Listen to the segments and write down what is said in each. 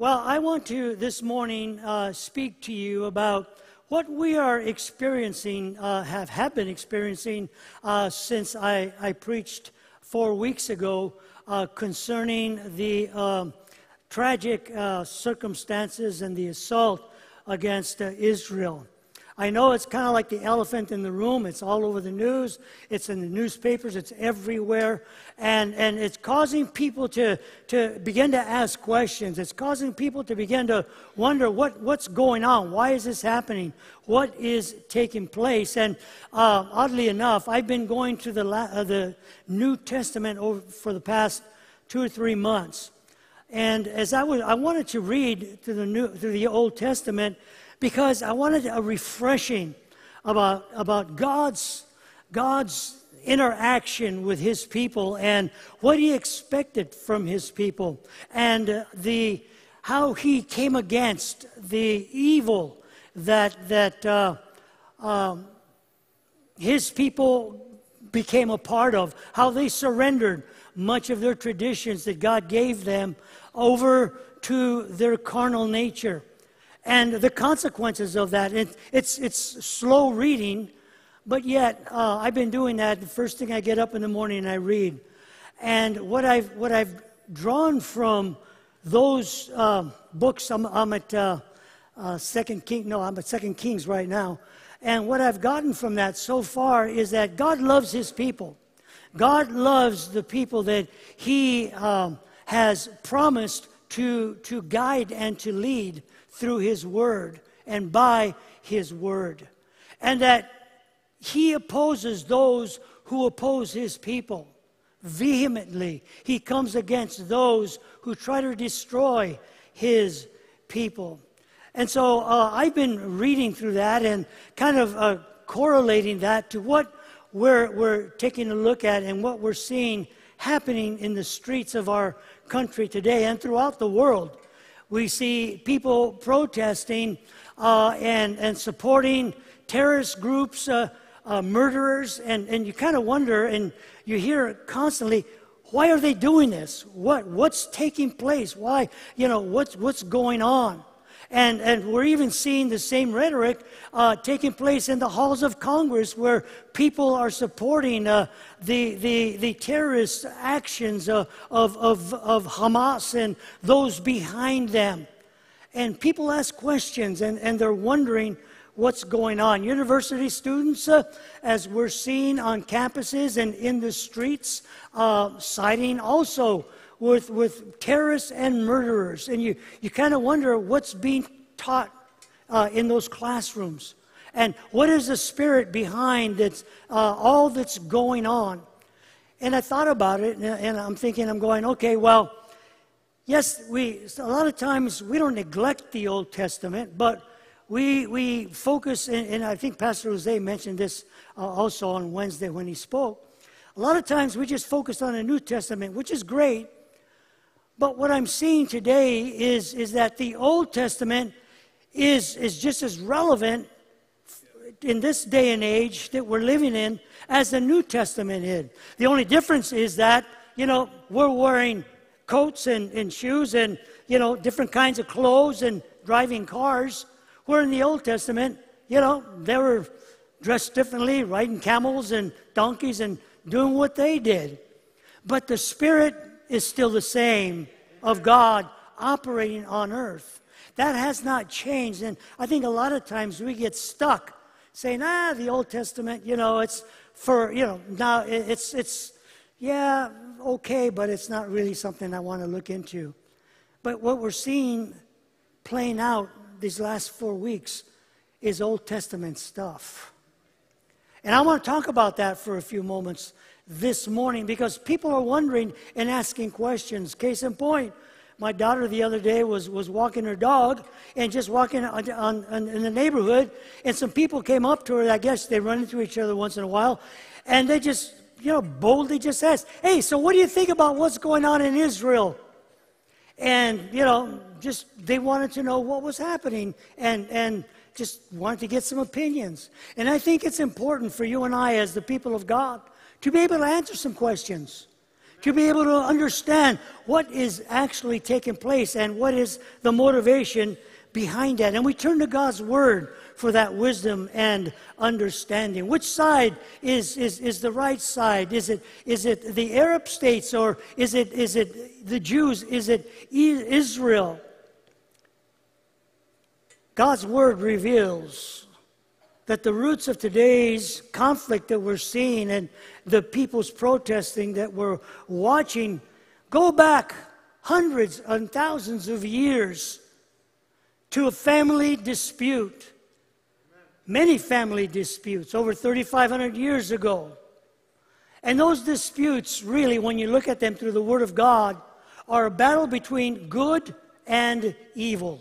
Well, I want to this morning uh, speak to you about what we are experiencing, uh, have, have been experiencing uh, since I, I preached four weeks ago uh, concerning the um, tragic uh, circumstances and the assault against uh, Israel. I know it's kind of like the elephant in the room. It's all over the news. It's in the newspapers. It's everywhere. And, and it's causing people to, to begin to ask questions. It's causing people to begin to wonder what, what's going on? Why is this happening? What is taking place? And uh, oddly enough, I've been going to the, uh, the New Testament over, for the past two or three months. And as I was, I wanted to read through the, New, through the Old Testament because I wanted a refreshing about, about God's, God's interaction with his people and what he expected from his people and uh, the, how he came against the evil that, that uh, um, his people became a part of, how they surrendered much of their traditions that God gave them over to their carnal nature and the consequences of that. It, it's, it's slow reading, but yet uh, I've been doing that. The first thing I get up in the morning and I read. And what I've, what I've drawn from those uh, books, I'm, I'm at uh, uh, Second King, no, I'm at Second Kings right now. And what I've gotten from that so far is that God loves His people. God loves the people that He um, has promised to, to guide and to lead through His Word and by His Word. And that He opposes those who oppose His people vehemently. He comes against those who try to destroy His people. And so uh, I've been reading through that and kind of uh, correlating that to what we're, we're taking a look at and what we're seeing happening in the streets of our country today and throughout the world. We see people protesting uh, and, and supporting terrorist groups, uh, uh, murderers, and, and you kind of wonder, and you hear constantly, why are they doing this? What, what's taking place? Why, you know, what's, what's going on? And, and we're even seeing the same rhetoric uh, taking place in the halls of Congress where people are supporting uh, the, the, the terrorist actions uh, of, of, of Hamas and those behind them. And people ask questions and, and they're wondering what's going on. University students, uh, as we're seeing on campuses and in the streets, uh, citing also with, with terrorists and murderers. And you, you kind of wonder what's being taught uh, in those classrooms. And what is the spirit behind that's, uh, all that's going on? And I thought about it, and, and I'm thinking, I'm going, okay, well, yes, we, a lot of times we don't neglect the Old Testament, but we, we focus, and, and I think Pastor Jose mentioned this uh, also on Wednesday when he spoke. A lot of times we just focus on the New Testament, which is great, but what I'm seeing today is, is that the Old Testament is, is just as relevant in this day and age that we're living in as the New Testament is. The only difference is that, you know, we're wearing coats and, and shoes and, you know, different kinds of clothes and driving cars. Where in the Old Testament, you know, they were dressed differently, riding camels and donkeys and doing what they did. But the Spirit is still the same of God operating on earth. That has not changed. And I think a lot of times we get stuck saying, ah, the Old Testament, you know, it's for, you know, now it's, it's, yeah, okay, but it's not really something I want to look into. But what we're seeing playing out these last four weeks is Old Testament stuff. And I want to talk about that for a few moments this morning because people are wondering and asking questions. Case in point, my daughter the other day was, was walking her dog and just walking on, on, on, in the neighborhood, and some people came up to her. I guess they run into each other once in a while, and they just, you know, boldly just asked, Hey, so what do you think about what's going on in Israel? And, you know, just they wanted to know what was happening and, and just wanted to get some opinions. And I think it's important for you and I, as the people of God, to be able to answer some questions, to be able to understand what is actually taking place and what is the motivation behind that. And we turn to God's Word for that wisdom and understanding. Which side is, is, is the right side? Is it, is it the Arab states or is it, is it the Jews? Is it Israel? God's Word reveals that the roots of today's conflict that we're seeing and the people's protesting that we're watching go back hundreds and thousands of years to a family dispute. Many family disputes over 3,500 years ago. And those disputes, really, when you look at them through the Word of God, are a battle between good and evil.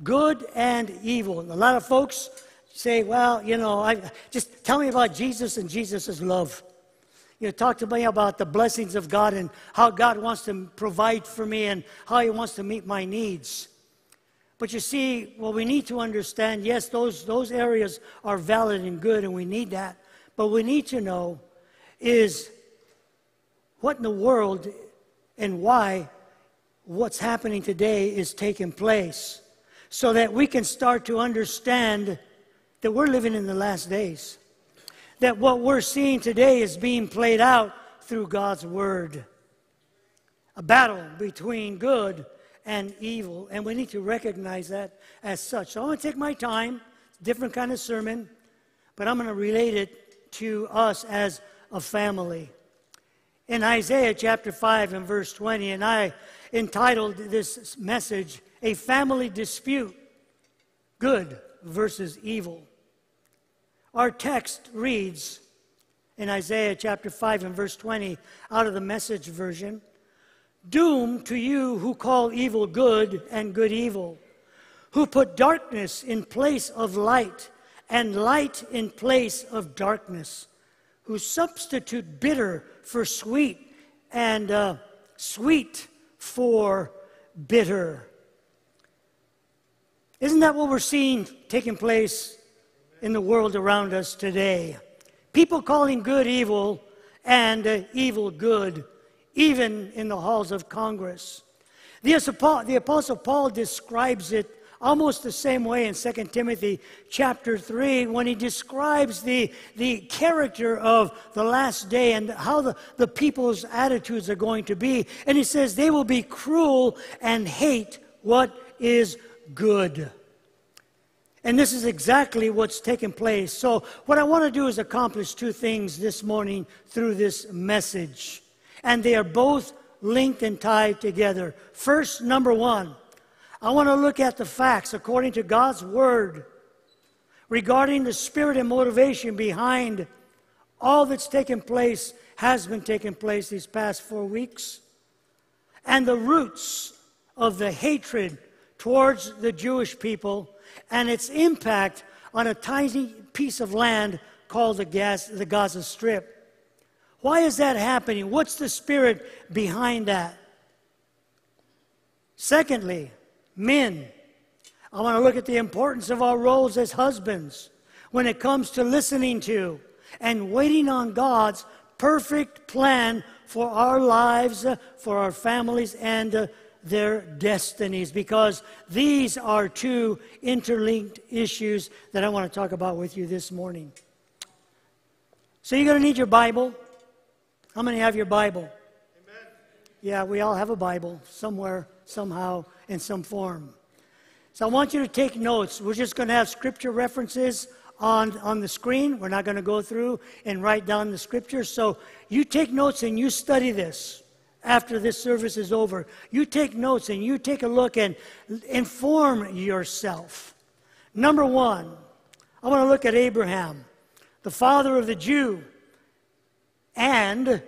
Good and evil. And a lot of folks say, well, you know, I, just tell me about Jesus and Jesus' love. You know, talk to me about the blessings of God and how God wants to provide for me and how He wants to meet my needs. But you see, what we need to understand, yes, those, those areas are valid and good, and we need that. But we need to know is what in the world and why what's happening today is taking place so that we can start to understand that we're living in the last days. That what we're seeing today is being played out through God's Word. A battle between good and evil, and we need to recognize that as such. So I'm going to take my time, different kind of sermon, but I'm going to relate it to us as a family. In Isaiah chapter 5 and verse 20, and I entitled this message, A Family Dispute Good versus Evil. Our text reads in Isaiah chapter 5 and verse 20 out of the message version Doom to you who call evil good and good evil, who put darkness in place of light and light in place of darkness, who substitute bitter for sweet and uh, sweet for bitter. Isn't that what we're seeing taking place in the world around us today. People calling good evil and uh, evil good, even in the halls of Congress. The, the Apostle Paul describes it almost the same way in 2 Timothy chapter 3 when he describes the, the character of the last day and how the, the people's attitudes are going to be. And he says they will be cruel and hate what is good. And this is exactly what's taken place. So, what I want to do is accomplish two things this morning through this message. And they are both linked and tied together. First, number one, I want to look at the facts according to God's Word regarding the spirit and motivation behind all that's taken place, has been taking place these past four weeks, and the roots of the hatred towards the Jewish people and its impact on a tiny piece of land called the, the Gaza Strip. Why is that happening? What's the spirit behind that? Secondly, men. I want to look at the importance of our roles as husbands when it comes to listening to and waiting on God's perfect plan for our lives, for our families, and their destinies because these are two interlinked issues that I want to talk about with you this morning. So you're going to need your Bible. How many have your Bible? Amen. Yeah, we all have a Bible somewhere, somehow, in some form. So I want you to take notes. We're just going to have scripture references on, on the screen. We're not going to go through and write down the scripture. So you take notes and you study this after this service is over. You take notes and you take a look and inform yourself. Number one, I want to look at Abraham, the father of the Jew, and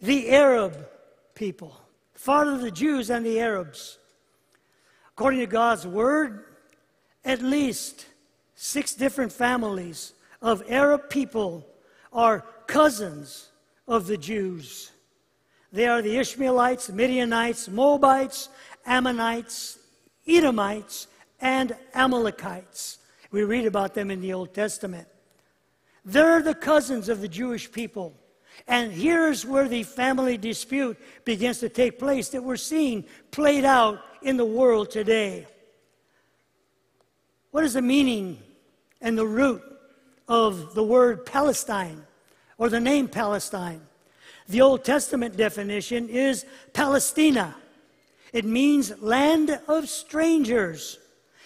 the Arab people, father of the Jews and the Arabs. According to God's word, at least six different families of Arab people are cousins of the Jews. They are the Ishmaelites, Midianites, Moabites, Ammonites, Edomites, and Amalekites. We read about them in the Old Testament. They're the cousins of the Jewish people. And here's where the family dispute begins to take place that we're seeing played out in the world today. What is the meaning and the root of the word Palestine or the name Palestine? The Old Testament definition is Palestina. It means land of strangers.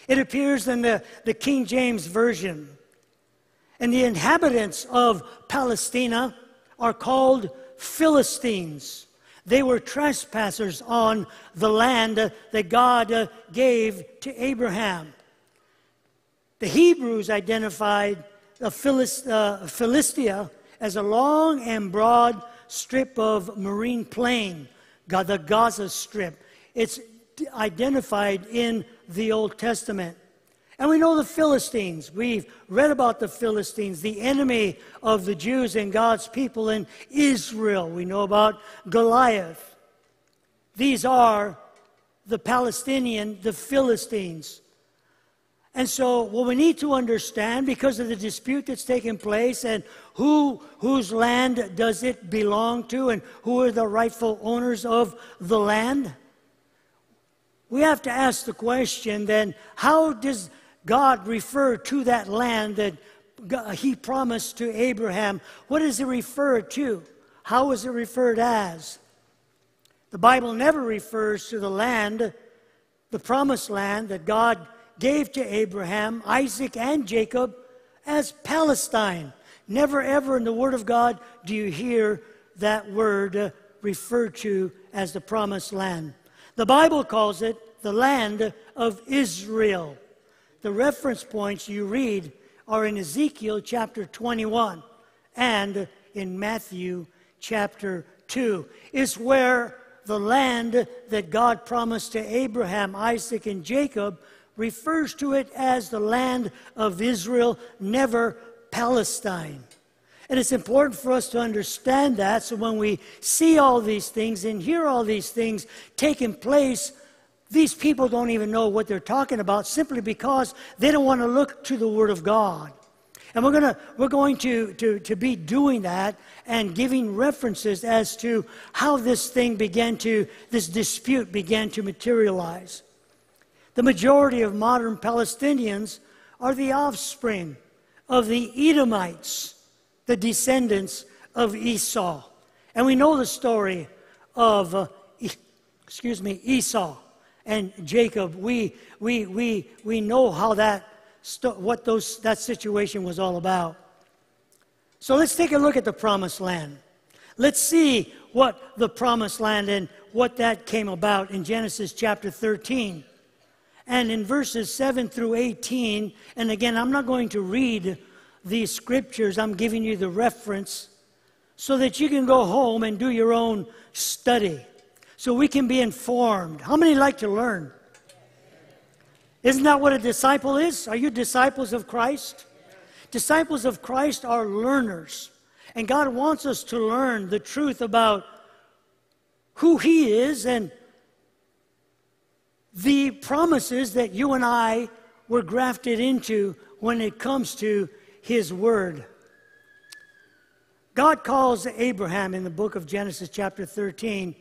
It appears in the, the King James Version. And the inhabitants of Palestina are called Philistines. They were trespassers on the land that God gave to Abraham. The Hebrews identified the uh, Philistia as a long and broad strip of marine plain, the Gaza Strip. It's identified in the Old Testament. And we know the Philistines. We've read about the Philistines, the enemy of the Jews and God's people in Israel. We know about Goliath. These are the Palestinian, the Philistines. And so, what we need to understand, because of the dispute that's taken place, and who whose land does it belong to, and who are the rightful owners of the land, we have to ask the question then: How does God refer to that land that he promised to Abraham. What does it refer to? How is it referred as? The Bible never refers to the land, the promised land that God gave to Abraham, Isaac, and Jacob as Palestine. Never ever in the Word of God do you hear that word uh, referred to as the promised land. The Bible calls it the land of Israel. The reference points you read are in Ezekiel chapter 21 and in Matthew chapter 2. It's where the land that God promised to Abraham, Isaac, and Jacob refers to it as the land of Israel, never Palestine. And it's important for us to understand that so when we see all these things and hear all these things taking place, these people don't even know what they're talking about simply because they don't want to look to the Word of God. And we're, gonna, we're going to, to, to be doing that and giving references as to how this thing began to, this dispute began to materialize. The majority of modern Palestinians are the offspring of the Edomites, the descendants of Esau. And we know the story of, uh, excuse me, Esau and Jacob, we, we, we, we know how that, what those, that situation was all about. So let's take a look at the promised land. Let's see what the promised land and what that came about in Genesis chapter 13. And in verses 7 through 18, and again, I'm not going to read these scriptures, I'm giving you the reference so that you can go home and do your own study so we can be informed. How many like to learn? Isn't that what a disciple is? Are you disciples of Christ? Disciples of Christ are learners. And God wants us to learn the truth about who He is and the promises that you and I were grafted into when it comes to His Word. God calls Abraham in the book of Genesis, chapter 13,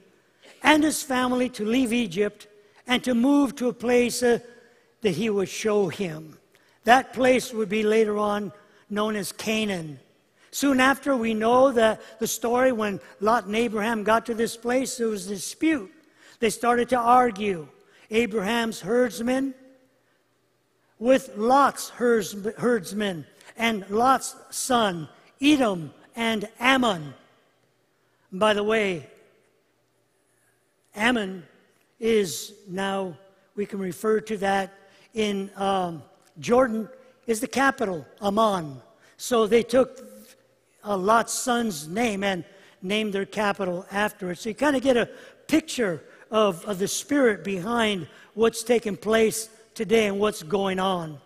and his family to leave Egypt and to move to a place uh, that he would show him. That place would be later on known as Canaan. Soon after, we know the, the story when Lot and Abraham got to this place, there was a dispute. They started to argue. Abraham's herdsmen with Lot's herdsmen and Lot's son, Edom and Ammon. By the way, Ammon is now, we can refer to that in um, Jordan, is the capital, Amman. So they took uh, Lot's son's name and named their capital after it. So you kind of get a picture of, of the spirit behind what's taking place today and what's going on.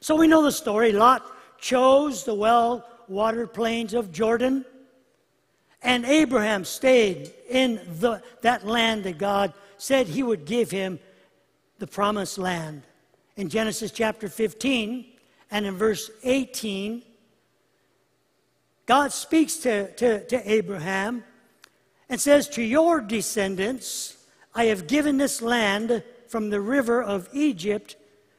So we know the story. Lot chose the well watered plains of Jordan and Abraham stayed in the, that land that God said he would give him, the promised land. In Genesis chapter 15 and in verse 18, God speaks to, to, to Abraham and says, To your descendants I have given this land from the river of Egypt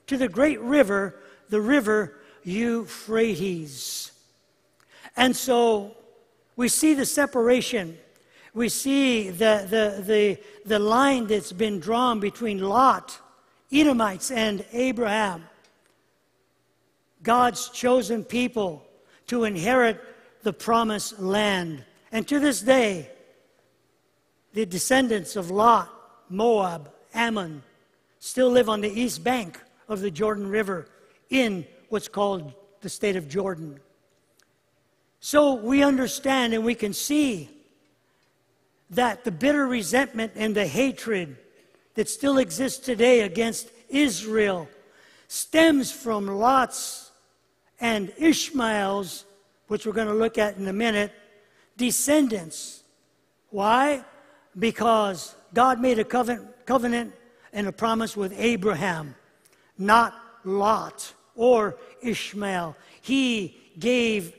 to the great river, the river Euphrates. And so we see the separation. We see the, the, the, the line that's been drawn between Lot, Edomites, and Abraham. God's chosen people to inherit the promised land. And to this day, the descendants of Lot, Moab, Ammon, still live on the east bank of the Jordan River in what's called the state of Jordan. So we understand and we can see that the bitter resentment and the hatred that still exists today against Israel stems from Lot's and Ishmael's, which we're going to look at in a minute, descendants. Why? Because God made a covenant, covenant and a promise with Abraham, not Lot or Ishmael. He gave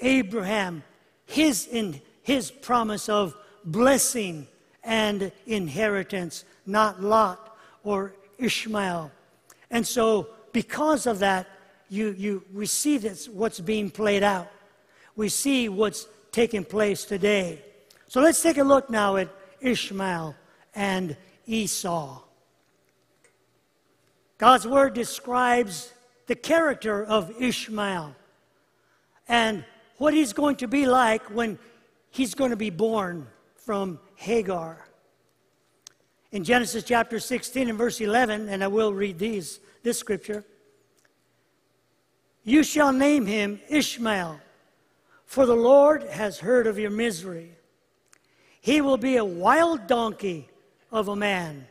Abraham his, in, his promise of blessing and inheritance, not Lot or Ishmael. And so, because of that, you, you, we see this, what's being played out. We see what's taking place today. So let's take a look now at Ishmael and Esau. God's word describes the character of Ishmael and what he's going to be like when he's going to be born from Hagar. In Genesis chapter 16 and verse 11, and I will read these, this scripture. You shall name him Ishmael, for the Lord has heard of your misery. He will be a wild donkey of a man.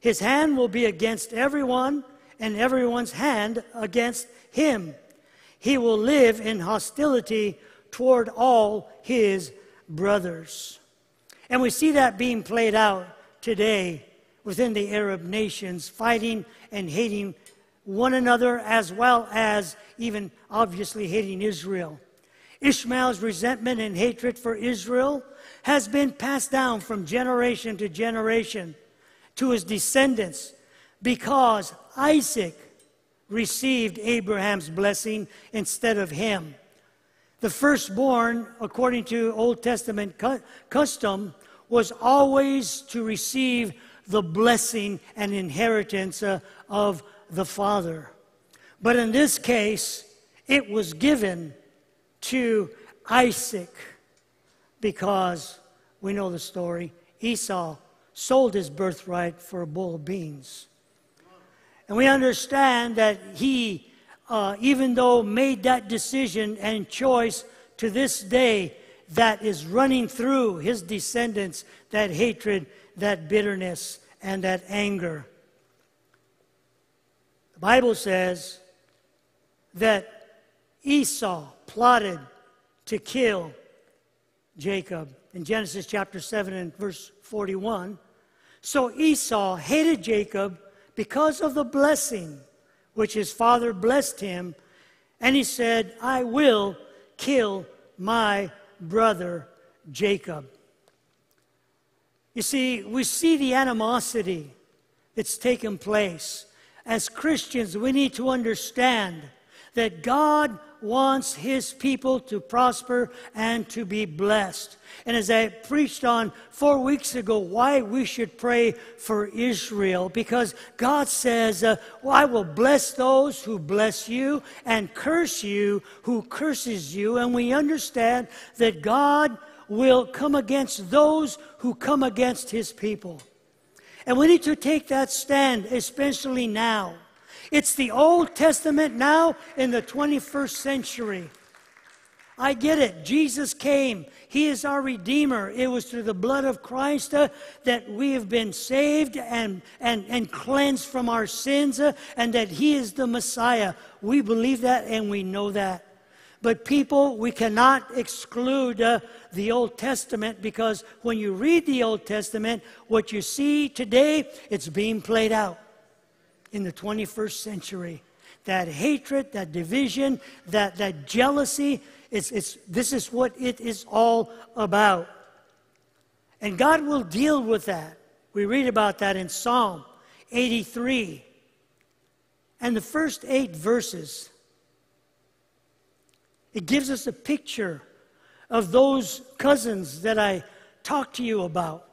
His hand will be against everyone, and everyone's hand against him. He will live in hostility toward all his brothers. And we see that being played out today within the Arab nations, fighting and hating one another as well as even obviously hating Israel. Ishmael's resentment and hatred for Israel has been passed down from generation to generation to his descendants because Isaac received Abraham's blessing instead of him. The firstborn, according to Old Testament cu- custom, was always to receive the blessing and inheritance uh, of the father. But in this case, it was given to Isaac because we know the story. Esau sold his birthright for a bowl of beans. And we understand that he, uh, even though made that decision and choice to this day, that is running through his descendants, that hatred, that bitterness, and that anger. The Bible says that Esau plotted to kill Jacob in Genesis chapter 7 and verse 41. So Esau hated Jacob because of the blessing which his father blessed him, and he said, I will kill my brother Jacob. You see, we see the animosity that's taken place. As Christians, we need to understand that God wants his people to prosper and to be blessed. And as I preached on four weeks ago, why we should pray for Israel, because God says, uh, well, I will bless those who bless you and curse you who curses you. And we understand that God will come against those who come against his people. And we need to take that stand, especially now. It's the Old Testament now in the 21st century. I get it. Jesus came. He is our Redeemer. It was through the blood of Christ uh, that we have been saved and, and, and cleansed from our sins, uh, and that He is the Messiah. We believe that and we know that. But people, we cannot exclude uh, the Old Testament because when you read the Old Testament, what you see today, it's being played out in the 21st century. That hatred, that division, that, that jealousy It's, it's, this is what it is all about. And God will deal with that. We read about that in Psalm 83. And the first eight verses, it gives us a picture of those cousins that I talked to you about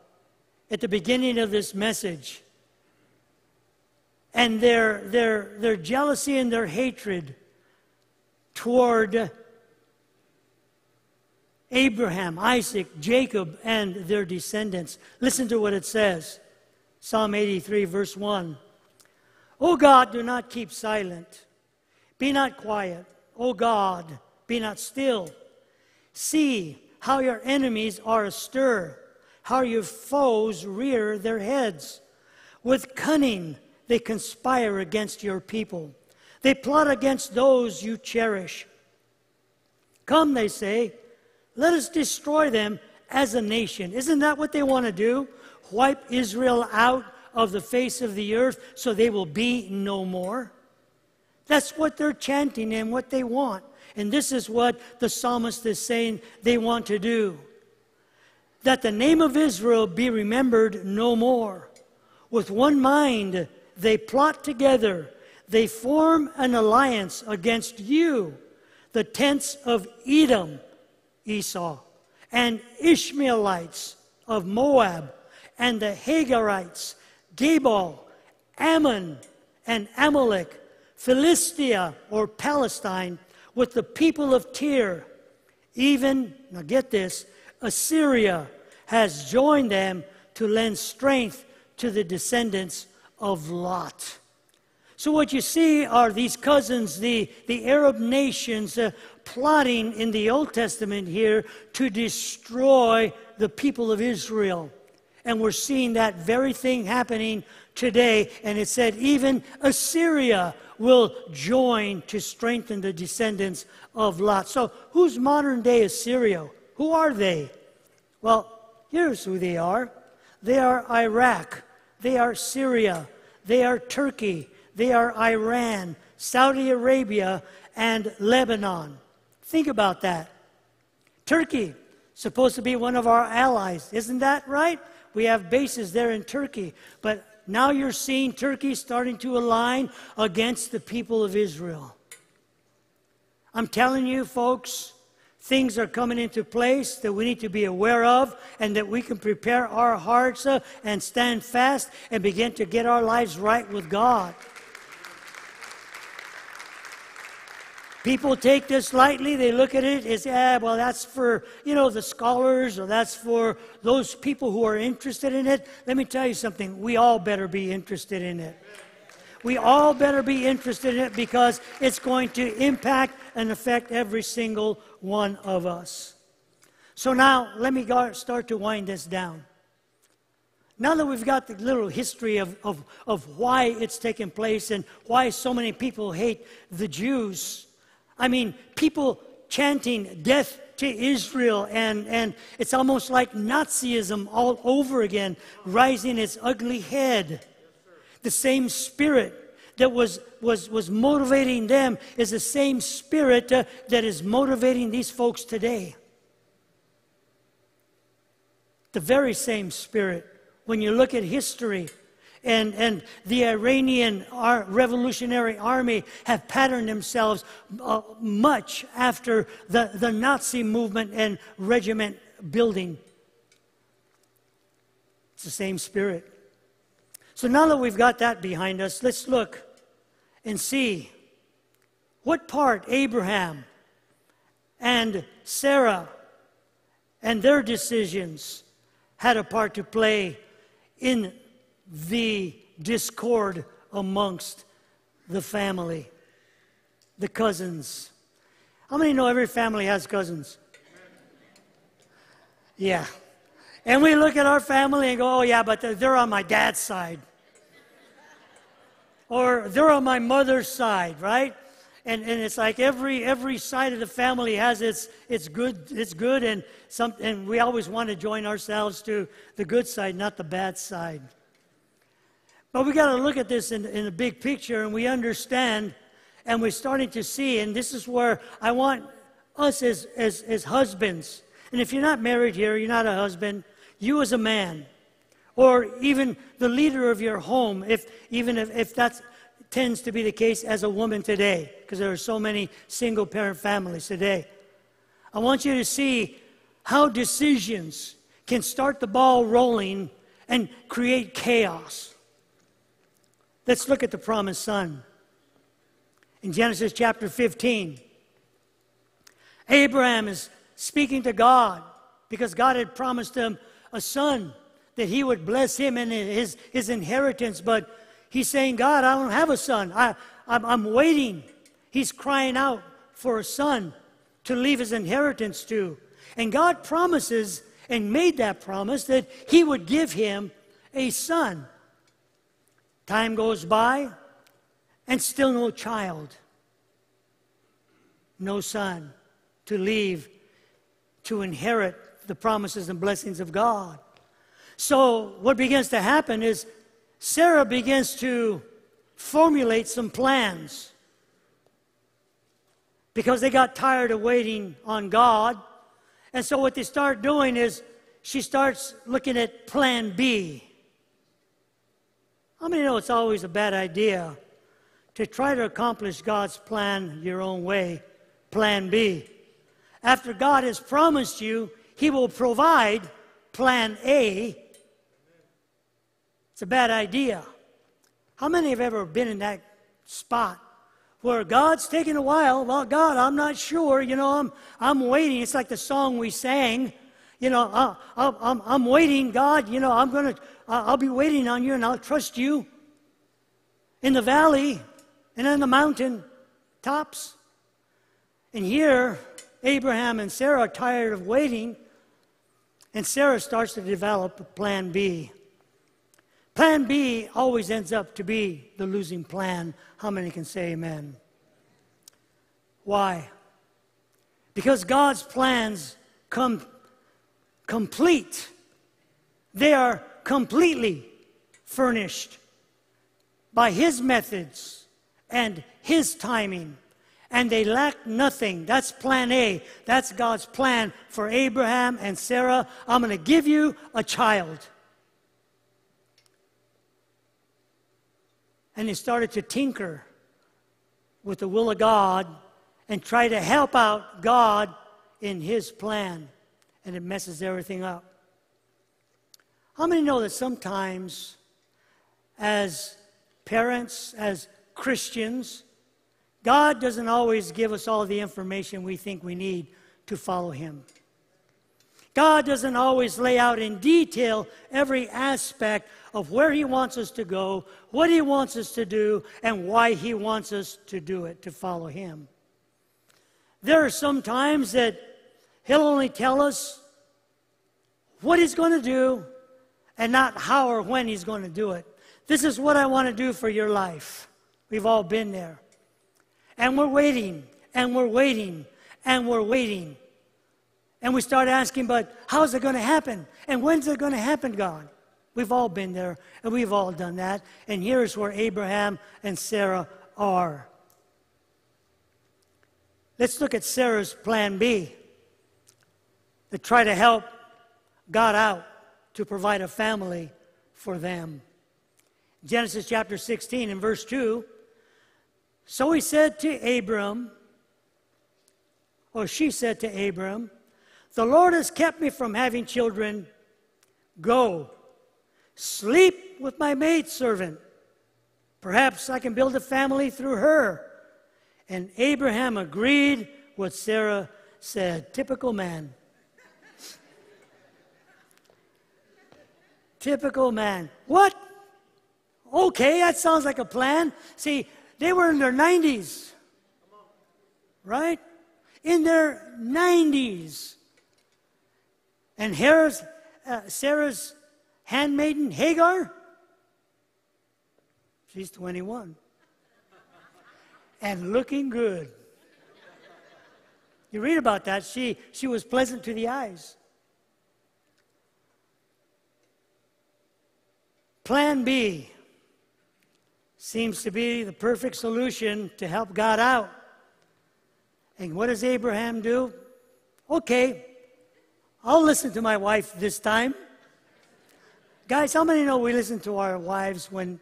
at the beginning of this message. And their, their, their jealousy and their hatred toward Abraham, Isaac, Jacob, and their descendants. Listen to what it says Psalm 83, verse 1. O God, do not keep silent. Be not quiet. O God, be not still. See how your enemies are astir, how your foes rear their heads. With cunning they conspire against your people. They plot against those you cherish. Come, they say, let us destroy them as a nation. Isn't that what they want to do? Wipe Israel out of the face of the earth so they will be no more? That's what they're chanting and what they want. And this is what the psalmist is saying they want to do that the name of Israel be remembered no more. With one mind, they plot together, they form an alliance against you, the tents of Edom, Esau, and Ishmaelites of Moab, and the Hagarites, Gebal, Ammon, and Amalek, Philistia or Palestine, with the people of Tyre. Even, now get this, Assyria has joined them to lend strength to the descendants of Lot. So, what you see are these cousins, the, the Arab nations, uh, plotting in the Old Testament here to destroy the people of Israel. And we're seeing that very thing happening today. And it said, even Assyria will join to strengthen the descendants of Lot. So, who's modern day Assyria? Who are they? Well, here's who they are they are Iraq, they are Syria, they are Turkey, they are Iran, Saudi Arabia, and Lebanon. Think about that. Turkey, supposed to be one of our allies, isn't that right? We have bases there in Turkey. But now you're seeing Turkey starting to align against the people of Israel. I'm telling you, folks, things are coming into place that we need to be aware of and that we can prepare our hearts uh, and stand fast and begin to get our lives right with God. People take this lightly. They look at it as, yeah, well, that's for, you know, the scholars or that's for those people who are interested in it. Let me tell you something. We all better be interested in it. We all better be interested in it because it's going to impact and affect every single one of us. So now, let me start to wind this down. Now that we've got the little history of, of, of why it's taken place and why so many people hate the Jews, I mean, people chanting death to Israel, and, and it's almost like Nazism all over again, rising its ugly head. The same spirit that was, was, was motivating them is the same spirit uh, that is motivating these folks today. The very same spirit. When you look at history, and, and the Iranian Ar- Revolutionary Army have patterned themselves uh, much after the, the Nazi movement and regiment building. It's the same spirit. So now that we've got that behind us, let's look and see what part Abraham and Sarah and their decisions had a part to play in the discord amongst the family, the cousins. How many know every family has cousins? Yeah. And we look at our family and go, oh, yeah, but they're on my dad's side. Or they're on my mother's side, right? And, and it's like every every side of the family has its its good it's good and some and we always want to join ourselves to the good side, not the bad side. But we got to look at this in, in a big picture and we understand and we're starting to see, and this is where I want us as, as, as husbands, and if you're not married here, you're not a husband, you as a man, or even the leader of your home, if, even if, if that tends to be the case as a woman today, because there are so many single parent families today. I want you to see how decisions can start the ball rolling and create chaos. Let's look at the promised son. In Genesis chapter 15, Abraham is speaking to God because God had promised him a son that he would bless him and his, his inheritance. But he's saying, God, I don't have a son. I, I'm, I'm waiting. He's crying out for a son to leave his inheritance to. And God promises and made that promise that he would give him a son. Time goes by and still no child, no son to leave to inherit the promises and blessings of God. So, what begins to happen is Sarah begins to formulate some plans because they got tired of waiting on God. And so, what they start doing is she starts looking at plan B. How many know it's always a bad idea to try to accomplish God's plan your own way? Plan B. After God has promised you, He will provide plan A. It's a bad idea. How many have ever been in that spot where God's taking a while. Well, God, I'm not sure. You know, I'm, I'm waiting. It's like the song we sang. You know, I, I, I'm, I'm waiting, God. You know, I'm going to, I'll be waiting on you and I'll trust you in the valley and on the mountain tops. And here, Abraham and Sarah are tired of waiting, and Sarah starts to develop plan B. Plan B always ends up to be the losing plan. How many can say amen? Why? Because God's plans come complete. They are completely furnished by His methods and His timing. And they lack nothing. That's plan A. That's God's plan for Abraham and Sarah. I'm going to give you a child. and they started to tinker with the will of God and try to help out God in his plan, and it messes everything up. How many know that sometimes, as parents, as Christians, God doesn't always give us all the information we think we need to follow him? God doesn't always lay out in detail every aspect of where He wants us to go, what He wants us to do, and why He wants us to do it, to follow Him. There are some times that He'll only tell us what He's going to do and not how or when He's going to do it. This is what I want to do for your life. We've all been there. And we're waiting, and we're waiting, and we're waiting. And we start asking, but how's it going to happen? And when's it going to happen, God? We've all been there, and we've all done that. And here's where Abraham and Sarah are. Let's look at Sarah's plan B to try to help God out to provide a family for them. Genesis chapter 16 and verse 2. So he said to Abram, or she said to Abram, The Lord has kept me from having children. Go Sleep with my maidservant. Perhaps I can build a family through her. And Abraham agreed what Sarah said. Typical man. Typical man. What? Okay, that sounds like a plan. See, they were in their 90s, right? In their 90s. And here's uh, Sarah's handmaiden Hagar? She's 21. and looking good. You read about that. She, she was pleasant to the eyes. Plan B seems to be the perfect solution to help God out. And what does Abraham do? Okay, I'll listen to my wife this time. Guys, how many know we listen to our wives when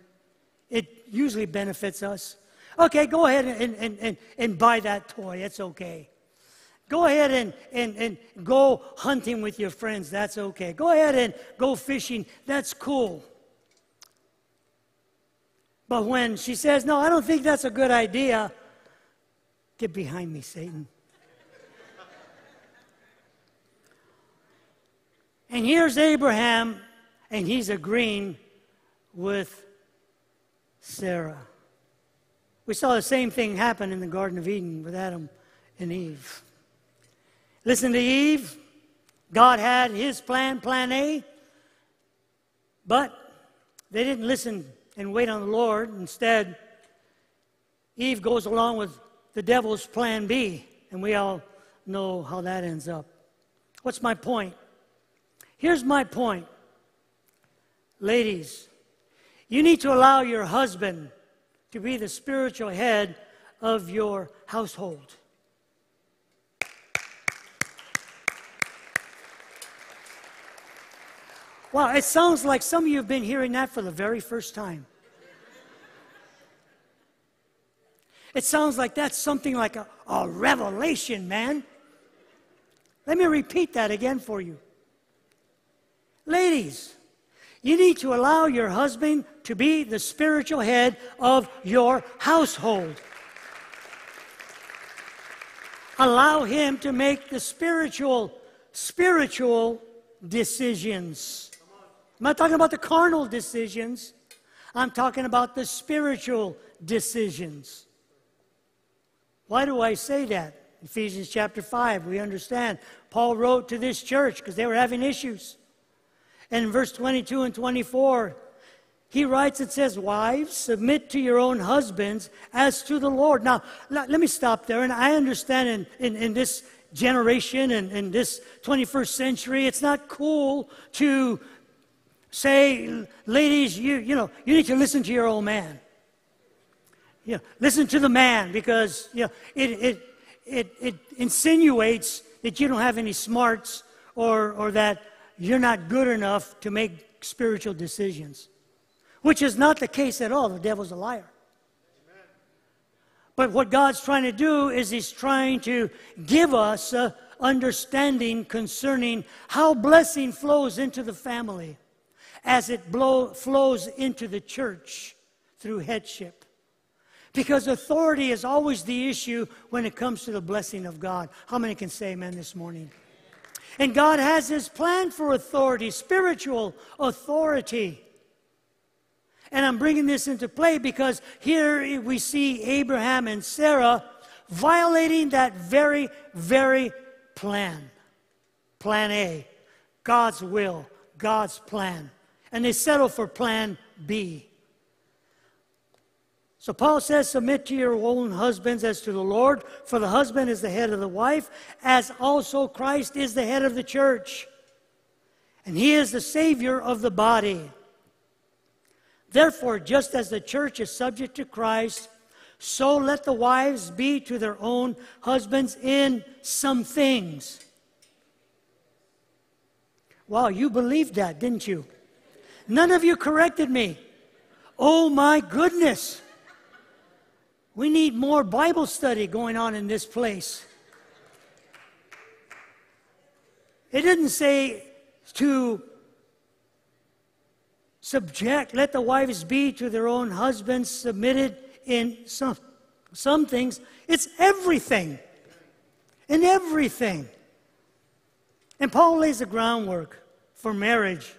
it usually benefits us? Okay, go ahead and, and, and, and buy that toy. It's okay. Go ahead and, and, and go hunting with your friends. That's okay. Go ahead and go fishing. That's cool. But when she says, No, I don't think that's a good idea, get behind me, Satan. and here's Abraham, and he's agreeing with Sarah. We saw the same thing happen in the Garden of Eden with Adam and Eve. Listen to Eve. God had his plan, plan A, but they didn't listen and wait on the Lord. Instead, Eve goes along with the devil's plan B, and we all know how that ends up. What's my point? Here's my point. Ladies, you need to allow your husband to be the spiritual head of your household. Wow, it sounds like some of you have been hearing that for the very first time. It sounds like that's something like a, a revelation, man. Let me repeat that again for you. Ladies, you need to allow your husband to be the spiritual head of your household. Allow him to make the spiritual, spiritual decisions. I'm not talking about the carnal decisions. I'm talking about the spiritual decisions. Why do I say that? Ephesians chapter 5, we understand. Paul wrote to this church because they were having issues. And in verse 22 and 24, he writes, it says, Wives, submit to your own husbands as to the Lord. Now, let me stop there. And I understand in, in, in this generation and in this 21st century, it's not cool to say, ladies, you, you know, you need to listen to your old man. Know, listen to the man because know, it, it, it, it insinuates that you don't have any smarts or, or that you're not good enough to make spiritual decisions, which is not the case at all. The devil's a liar. But what God's trying to do is He's trying to give us understanding concerning how blessing flows into the family as it blow, flows into the church through headship. Because authority is always the issue when it comes to the blessing of God. How many can say amen this morning? And God has His plan for authority, spiritual authority. And I'm bringing this into play because here we see Abraham and Sarah violating that very, very plan. Plan A, God's will, God's plan. And they settle for plan B. So Paul says, Submit to your own husbands as to the Lord, for the husband is the head of the wife, as also Christ is the head of the church. And he is the Savior of the body. Therefore, just as the church is subject to Christ, so let the wives be to their own husbands in some things. Wow, you believed that, didn't you? None of you corrected me. Oh my goodness. We need more Bible study going on in this place. It didn't say to subject, let the wives be to their own husbands, submitted in some, some things. It's everything. In everything. And Paul lays the groundwork for marriage,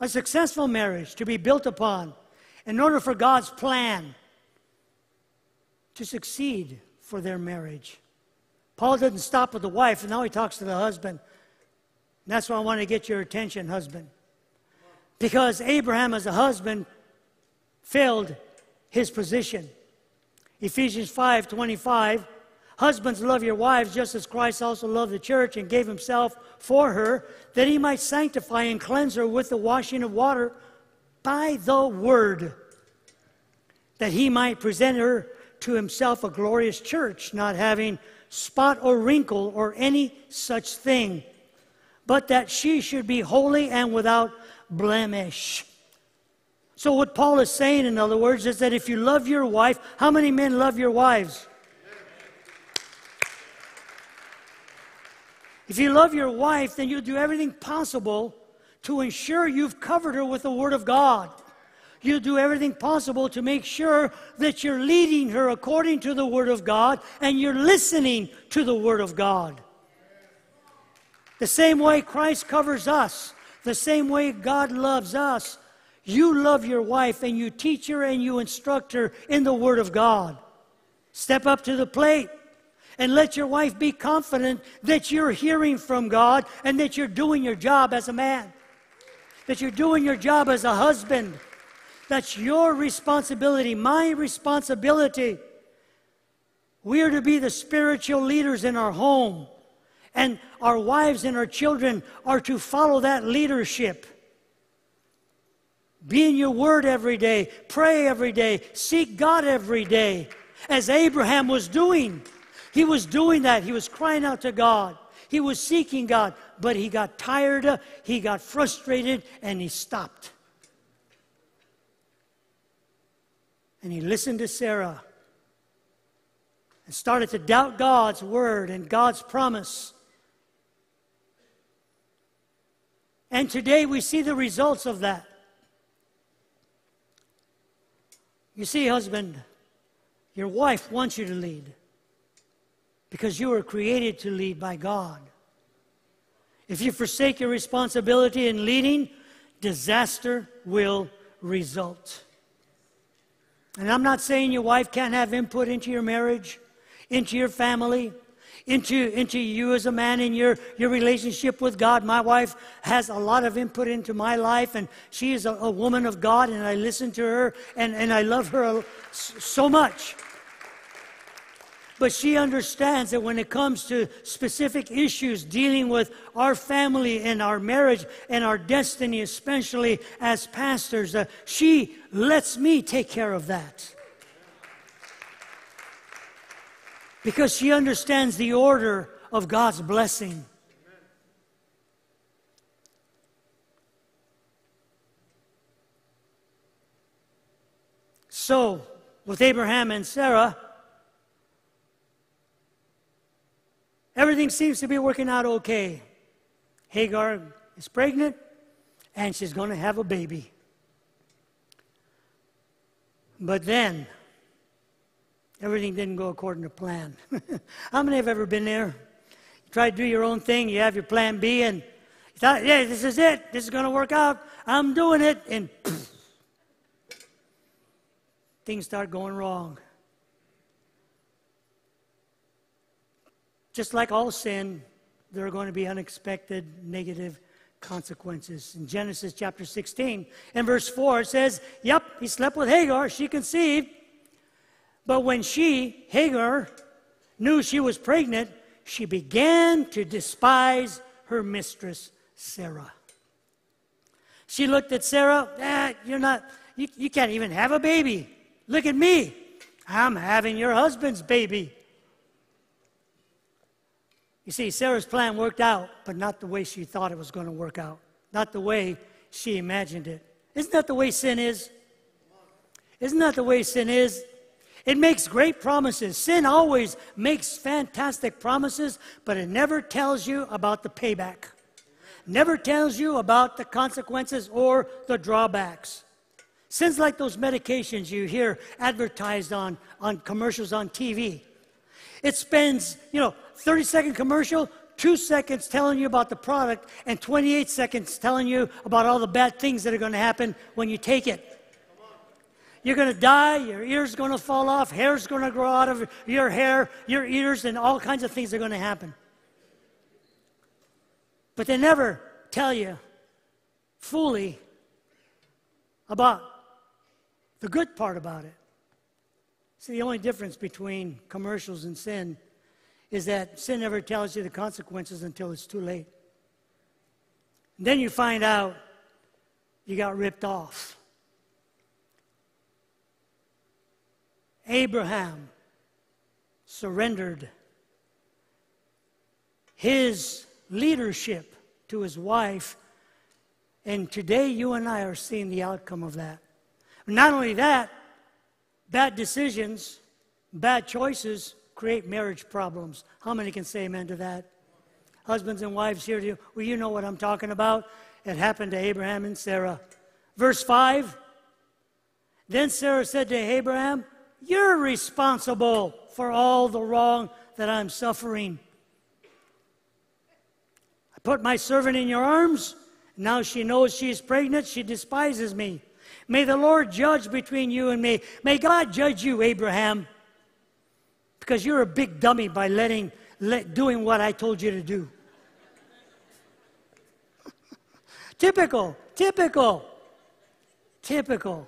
a successful marriage to be built upon in order for God's plan to succeed for their marriage. Paul doesn't stop with the wife, and now he talks to the husband. And that's why I want to get your attention, husband. Because Abraham, as a husband, failed his position. Ephesians 5 25. Husbands, love your wives just as Christ also loved the church and gave himself for her, that he might sanctify and cleanse her with the washing of water by the word, that he might present her to himself a glorious church, not having spot or wrinkle or any such thing, but that she should be holy and without blemish. So, what Paul is saying, in other words, is that if you love your wife, how many men love your wives? If you love your wife, then you'll do everything possible to ensure you've covered her with the Word of God. You'll do everything possible to make sure that you're leading her according to the Word of God and you're listening to the Word of God. The same way Christ covers us, the same way God loves us, you love your wife and you teach her and you instruct her in the Word of God. Step up to the plate and let your wife be confident that you're hearing from God and that you're doing your job as a man, that you're doing your job as a husband. That's your responsibility, my responsibility. We are to be the spiritual leaders in our home, and our wives and our children are to follow that leadership. Be in your word every day, pray every day, seek God every day, as Abraham was doing. He was doing that. He was crying out to God. He was seeking God, but he got tired, he got frustrated, and he stopped. And he listened to Sarah and started to doubt God's word and God's promise. And today we see the results of that. You see, husband, your wife wants you to lead because you were created to lead by God. If you forsake your responsibility in leading, disaster will result. And I'm not saying your wife can't have input into your marriage, into your family, into, into you as a man in your, your relationship with God. My wife has a lot of input into my life, and she is a, a woman of God, and I listen to her, and, and I love her so much. But she understands that when it comes to specific issues dealing with our family and our marriage and our destiny, especially as pastors, uh, she lets me take care of that. Because she understands the order of God's blessing. So, with Abraham and Sarah, Everything seems to be working out okay. Hagar is pregnant and she's going to have a baby. But then, everything didn't go according to plan. How many have ever been there? You try to do your own thing, you have your plan B, and you thought, yeah, this is it, this is going to work out, I'm doing it, and things start going wrong. Just like all sin, there are going to be unexpected negative consequences. In Genesis chapter 16 and verse 4, it says, Yep, he slept with Hagar, she conceived. But when she, Hagar, knew she was pregnant, she began to despise her mistress, Sarah. She looked at Sarah, ah, you're not, you, you can't even have a baby. Look at me. I'm having your husband's baby. You see, Sarah's plan worked out, but not the way she thought it was going to work out, not the way she imagined it. Isn't that the way sin is? Isn't that the way sin is? It makes great promises. Sin always makes fantastic promises, but it never tells you about the payback. Never tells you about the consequences or the drawbacks. Sin's like those medications you hear advertised on, on commercials on TV. It spends, you know, 30 second commercial, two seconds telling you about the product, and 28 seconds telling you about all the bad things that are going to happen when you take it. You're going to die, your ears are going to fall off, hair's going to grow out of your hair, your ears, and all kinds of things are going to happen. But they never tell you fully about the good part about it. See, the only difference between commercials and sin is that sin never tells you the consequences until it's too late. And then you find out you got ripped off. Abraham surrendered his leadership to his wife. And today, you and I are seeing the outcome of that. Not only that, bad decisions, bad choices create marriage problems. How many can say amen to that? Husbands and wives here, to you, well, you know what I'm talking about. It happened to Abraham and Sarah. Verse 5 Then Sarah said to Abraham, You're responsible for all the wrong that I'm suffering. I put my servant in your arms. Now she knows she is pregnant. She despises me. May the Lord judge between you and me. May God judge you, Abraham, because you're a big dummy by letting, let, doing what I told you to do. typical, typical, typical.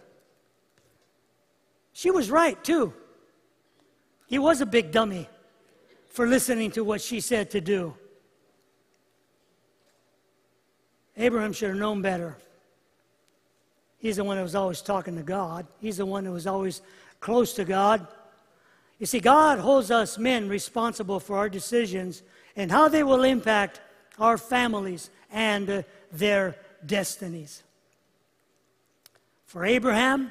She was right, too. He was a big dummy for listening to what she said to do. Abraham should have known better. He's the one that was always talking to God. He's the one that was always close to God. You see, God holds us men responsible for our decisions and how they will impact our families and uh, their destinies. For Abraham,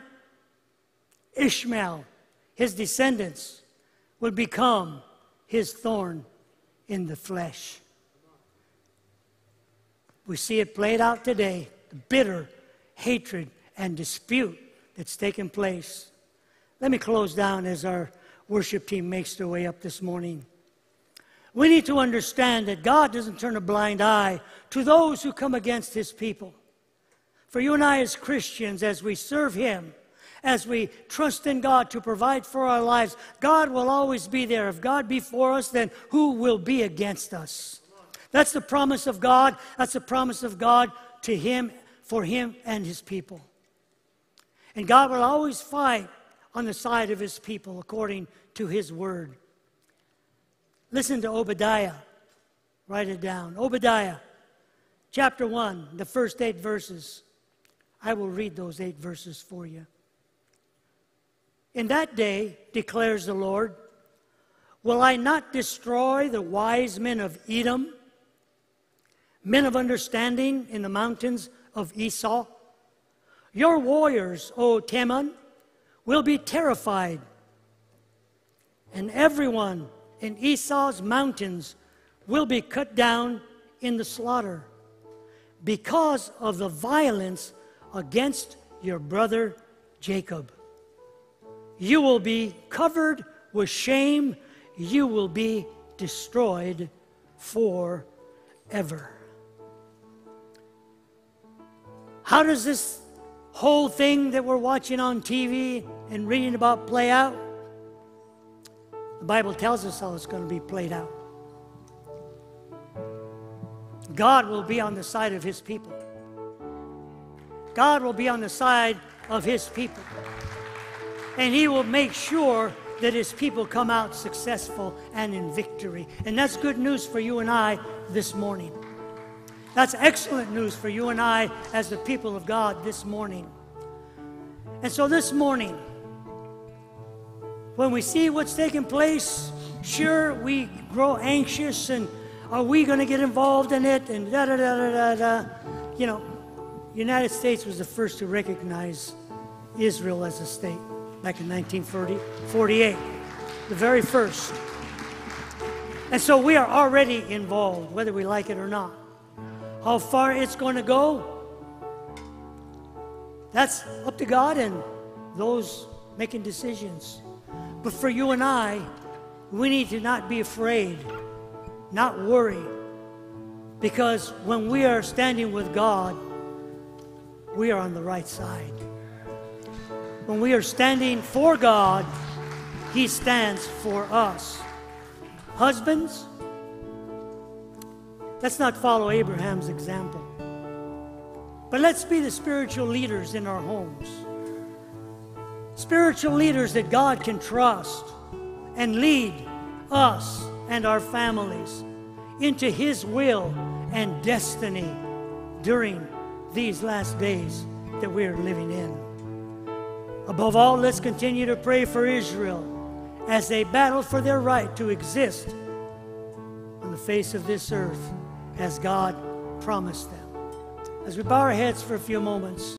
Ishmael, his descendants, would become his thorn in the flesh. We see it played out today the bitter hatred and dispute that's taken place. Let me close down as our worship team makes their way up this morning. We need to understand that God doesn't turn a blind eye to those who come against his people. For you and I, as Christians, as we serve him, as we trust in God to provide for our lives, God will always be there. If God be for us, then who will be against us? That's the promise of God. That's the promise of God to him, for him and his people. And God will always fight on the side of his people according to his word. Listen to Obadiah. Write it down. Obadiah, chapter 1, the first eight verses. I will read those eight verses for you. In that day, declares the Lord, will I not destroy the wise men of Edom, men of understanding in the mountains of Esau? Your warriors, O Teman, will be terrified, and everyone in Esau's mountains will be cut down in the slaughter because of the violence against your brother Jacob. You will be covered with shame, you will be destroyed forever. How does this whole thing that we're watching on TV and reading about play out? The Bible tells us how it's going to be played out. God will be on the side of his people. God will be on the side of his people. And he will make sure that his people come out successful and in victory. And that's good news for you and I this morning. That's excellent news for you and I as the people of God this morning. And so this morning, when we see what's taking place, sure, we grow anxious and are we going to get involved in it? And da da da da da. You know, United States was the first to recognize Israel as a state back in 1948, the very first. And so we are already involved, whether we like it or not. How far it's going to go, that's up to God and those making decisions. But for you and I, we need to not be afraid, not worry, because when we are standing with God, we are on the right side. When we are standing for God, He stands for us. Husbands, Let's not follow Abraham's example. But let's be the spiritual leaders in our homes. Spiritual leaders that God can trust and lead us and our families into His will and destiny during these last days that we are living in. Above all, let's continue to pray for Israel as they battle for their right to exist on the face of this earth as God promised them. As we bow our heads for a few moments,